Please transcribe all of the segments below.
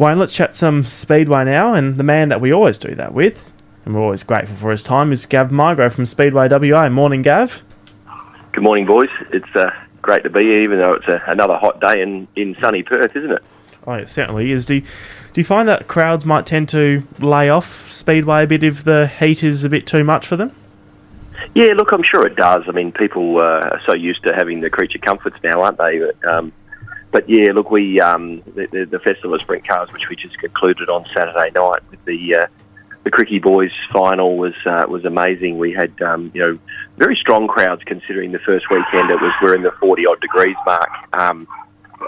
Wayne, let's chat some Speedway now, and the man that we always do that with, and we're always grateful for his time, is Gav Migro from Speedway WA. Morning, Gav. Good morning, boys. It's uh, great to be here, even though it's a, another hot day in, in sunny Perth, isn't it? Oh, it certainly is. Do you, do you find that crowds might tend to lay off Speedway a bit if the heat is a bit too much for them? Yeah, look, I'm sure it does. I mean, people uh, are so used to having the creature comforts now, aren't they? Um, but yeah, look, we um, the, the, the, Festival of Sprint Cars, which we just concluded on Saturday night with the uh, the Cricky Boys final, was uh, was amazing. We had um, you know very strong crowds considering the first weekend. It was we're in the forty odd degrees mark. Um,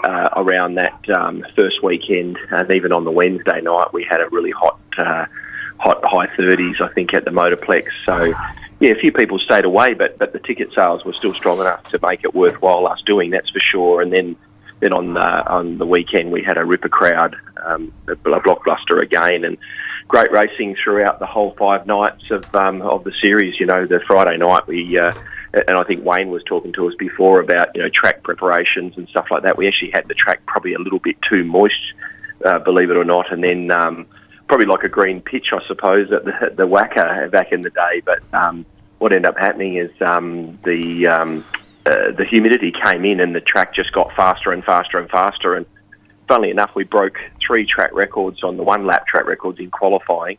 uh, around that um, first weekend, and even on the Wednesday night, we had a really hot, uh, hot high 30s, I think, at the Motorplex. So, yeah, a few people stayed away, but but the ticket sales were still strong enough to make it worthwhile us doing. That's for sure. And then then on the on the weekend, we had a ripper crowd, um, a blockbuster again, and great racing throughout the whole five nights of um, of the series. You know, the Friday night we. Uh, and I think Wayne was talking to us before about you know track preparations and stuff like that. We actually had the track probably a little bit too moist, uh, believe it or not, and then um, probably like a green pitch, I suppose, at the, the WACA back in the day. But um, what ended up happening is um, the um, uh, the humidity came in and the track just got faster and faster and faster. And funnily enough, we broke three track records on the one lap track records in qualifying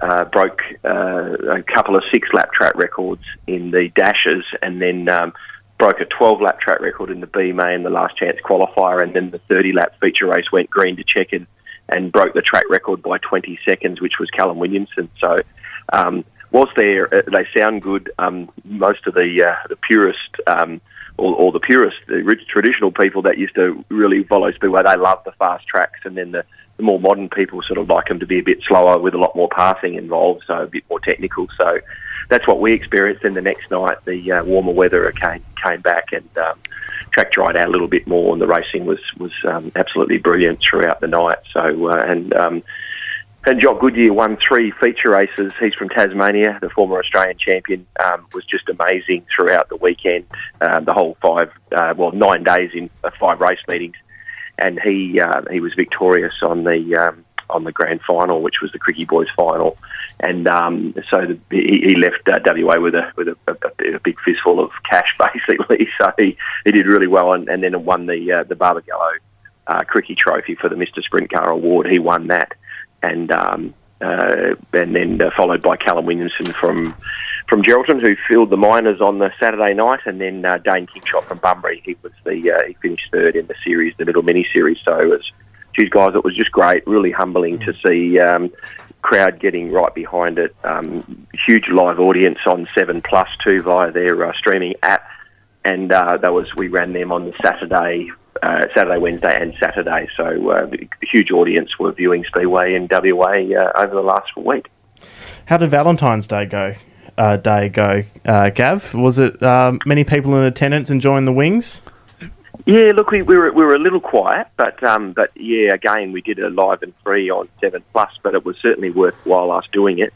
uh, broke uh, a couple of six lap track records in the dashes, and then um, broke a 12 lap track record in the B main, the last chance qualifier, and then the 30 lap feature race went green to check and and broke the track record by 20 seconds, which was Callum Williamson. So, um, whilst they uh, they sound good, um, most of the uh, the purist. Um, or, or the purist, the traditional people that used to really follow Speedway, they love the fast tracks, and then the the more modern people sort of like them to be a bit slower with a lot more passing involved, so a bit more technical. So that's what we experienced. Then the next night, the uh, warmer weather came came back and um, track dried out a little bit more, and the racing was was um, absolutely brilliant throughout the night. So uh, and um, and Jock Goodyear won three feature races. He's from Tasmania, the former Australian champion. Um, was just amazing throughout the weekend, uh, the whole five, uh, well, nine days in uh, five race meetings and he uh, he was victorious on the um, on the grand final, which was the Cricky Boys final, and um, so the, he, he, left uh, WA with a with a, a, a, big fistful of cash, basically. So he, he did really well, and, and then won the uh, the Barbagallo uh, Cricky Trophy for the Mister Sprint Car Award. He won that, and um, uh, and then uh, followed by Callum Williamson from from Geraldton, who filled the minors on the Saturday night, and then uh, Dane Kingshott from Bunbury. He was the uh, he finished third in the series, the middle mini series. So it was, geez, guys, it was just great. Really humbling to see um, crowd getting right behind it. Um, huge live audience on Seven Plus too via their uh, streaming app, and uh, that was we ran them on the Saturday. Uh, Saturday, Wednesday, and Saturday. So, uh, huge audience were viewing Speedway in WA uh, over the last week. How did Valentine's Day go? uh, day go, uh, Gav? Was it um, many people in attendance enjoying the wings? Yeah, look, we, we, were we were a little quiet, but um, but yeah, again, we did a live and free on Seven Plus, but it was certainly worthwhile us doing it.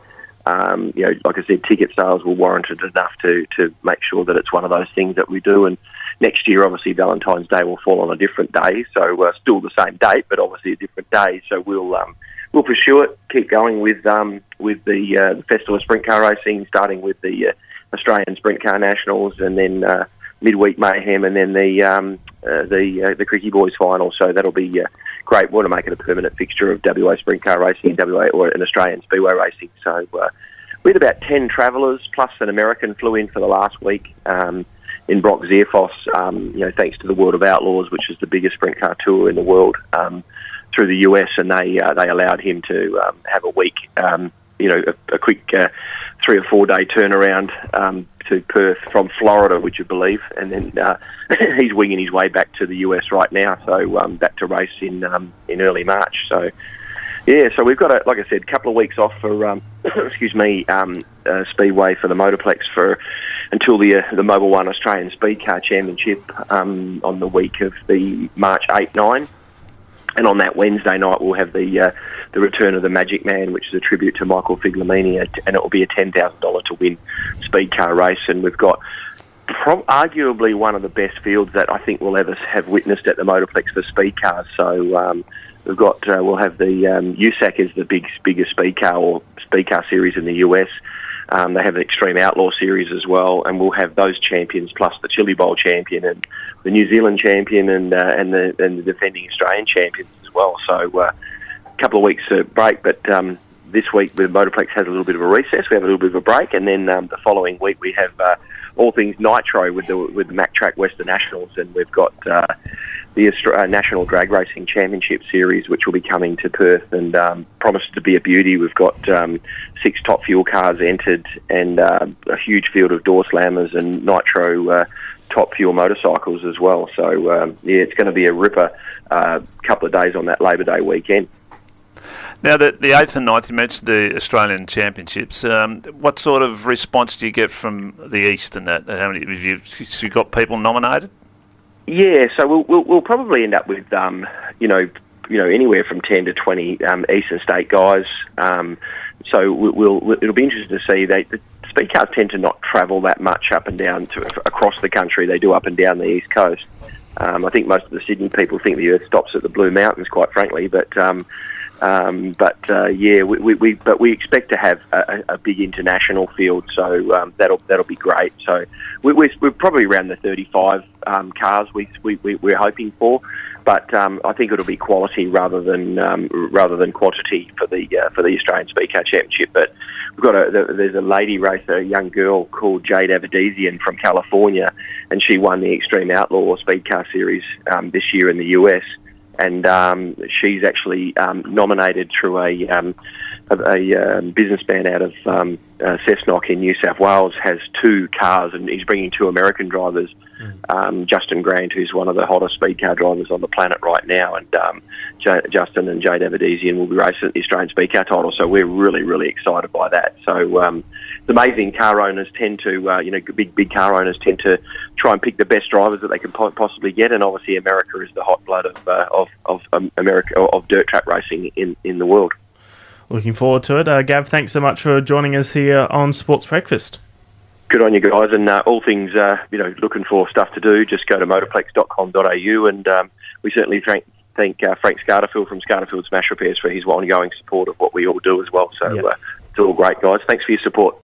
Um, you know, like I said, ticket sales were warranted enough to to make sure that it's one of those things that we do. And next year, obviously, Valentine's Day will fall on a different day, so uh, still the same date, but obviously a different day. So we'll um, we'll pursue it, keep going with um, with the, uh, the Festival of Sprint Car Racing, starting with the uh, Australian Sprint Car Nationals, and then uh, midweek mayhem, and then the um, uh, the uh, the Cricky Boys final. So that'll be uh, great. We want to make it a permanent fixture of WA Sprint Car Racing and WA or an Australian Speedway Racing. So uh, we had about ten travellers plus an American flew in for the last week. Um, in Brock Zearfoss, um, you know, thanks to the World of Outlaws, which is the biggest sprint car tour in the world. Um, through the US, and they uh, they allowed him to um, have a week, um, you know, a, a quick uh, three or four day turnaround um, to Perth from Florida, would you believe? And then uh, he's winging his way back to the US right now, so um, back to race in um, in early March. So. Yeah, so we've got, a, like I said, a couple of weeks off for, um, excuse me, um, uh, Speedway for the Motorplex for until the uh, the Mobil One Australian Speed Car Championship um, on the week of the March 8 9. And on that Wednesday night, we'll have the uh, the return of the Magic Man, which is a tribute to Michael Figlimini, and it will be a ten thousand dollar to win speed car race. And we've got pro- arguably one of the best fields that I think we'll ever have witnessed at the Motorplex for speed cars. So. Um, we've got uh, we'll have the um, USAC is the big biggest speed car or speed car series in the US. Um, they have an Extreme Outlaw series as well, and we'll have those champions plus the Chili Bowl champion and the New Zealand champion and uh, and the and the defending Australian champions as well. So uh, couple of weeks of break, but um, this week the Motorplex has a little bit of a recess. We have a little bit of a break, and then um, the following week we have uh, all things nitro with the with the Mac Track Western Nationals, and we've got uh, the uh, National Drag Racing Championship Series, which will be coming to Perth and um, promised to be a beauty. We've got um, six top fuel cars entered and uh, a huge field of door slammers and nitro uh, top fuel motorcycles as well. So um, yeah, it's going to be a ripper uh, couple of days on that Labor Day weekend. Now, the, the 8th and 9th, you mentioned the Australian Championships. Um, what sort of response do you get from the East and that? How many have you, have you got people nominated? Yeah, so we'll, we'll, we'll probably end up with, um, you know, you know, anywhere from 10 to 20 um, Eastern State guys. Um, so we'll, we'll, it'll be interesting to see. They, the speed cars tend to not travel that much up and down to, across the country. They do up and down the East Coast. Um, I think most of the Sydney people think the Earth stops at the Blue Mountains, quite frankly. But um, but uh, yeah, we, we, we, but we expect to have a, a big international field, so um, that'll that'll be great. So we, we're, we're probably around the 35 um, cars we, we, we are hoping for, but um, I think it'll be quality rather than um, rather than quantity for the uh, for the Australian Speed Car Championship. But we've got a there's a lady racer, a young girl called Jade Avedisian from California, and she won the Extreme Outlaw Speed Car Series um, this year in the US and um, she's actually um, nominated through a, um, a, a um, businessman out of um, uh, Cessnock in New South Wales has two cars, and he's bringing two American drivers. Mm. Justin Grant, who's one of the hottest speed car drivers on the planet right now, and J- Justin and Jade Avedisian will be racing the Australian speed car title. So we're really, really excited by that. So it's amazing. Car owners tend to, uh, you know, big big car owners tend to try and pick the best drivers that they can po- possibly get, and obviously America is the hot blood of uh, of of um, America of dirt track racing in in the world. Looking forward to it, uh, Gav. Thanks so much for joining us here on Sports Breakfast. Good on you guys, and uh, all things uh, you know, looking for stuff to do, just go to motorplex.com.au, and um, we certainly thank thank uh, Frank Scarterfield from Scarterfield Smash Repairs for his ongoing support of what we all do as well. So yep. uh, it's all great, guys. Thanks for your support.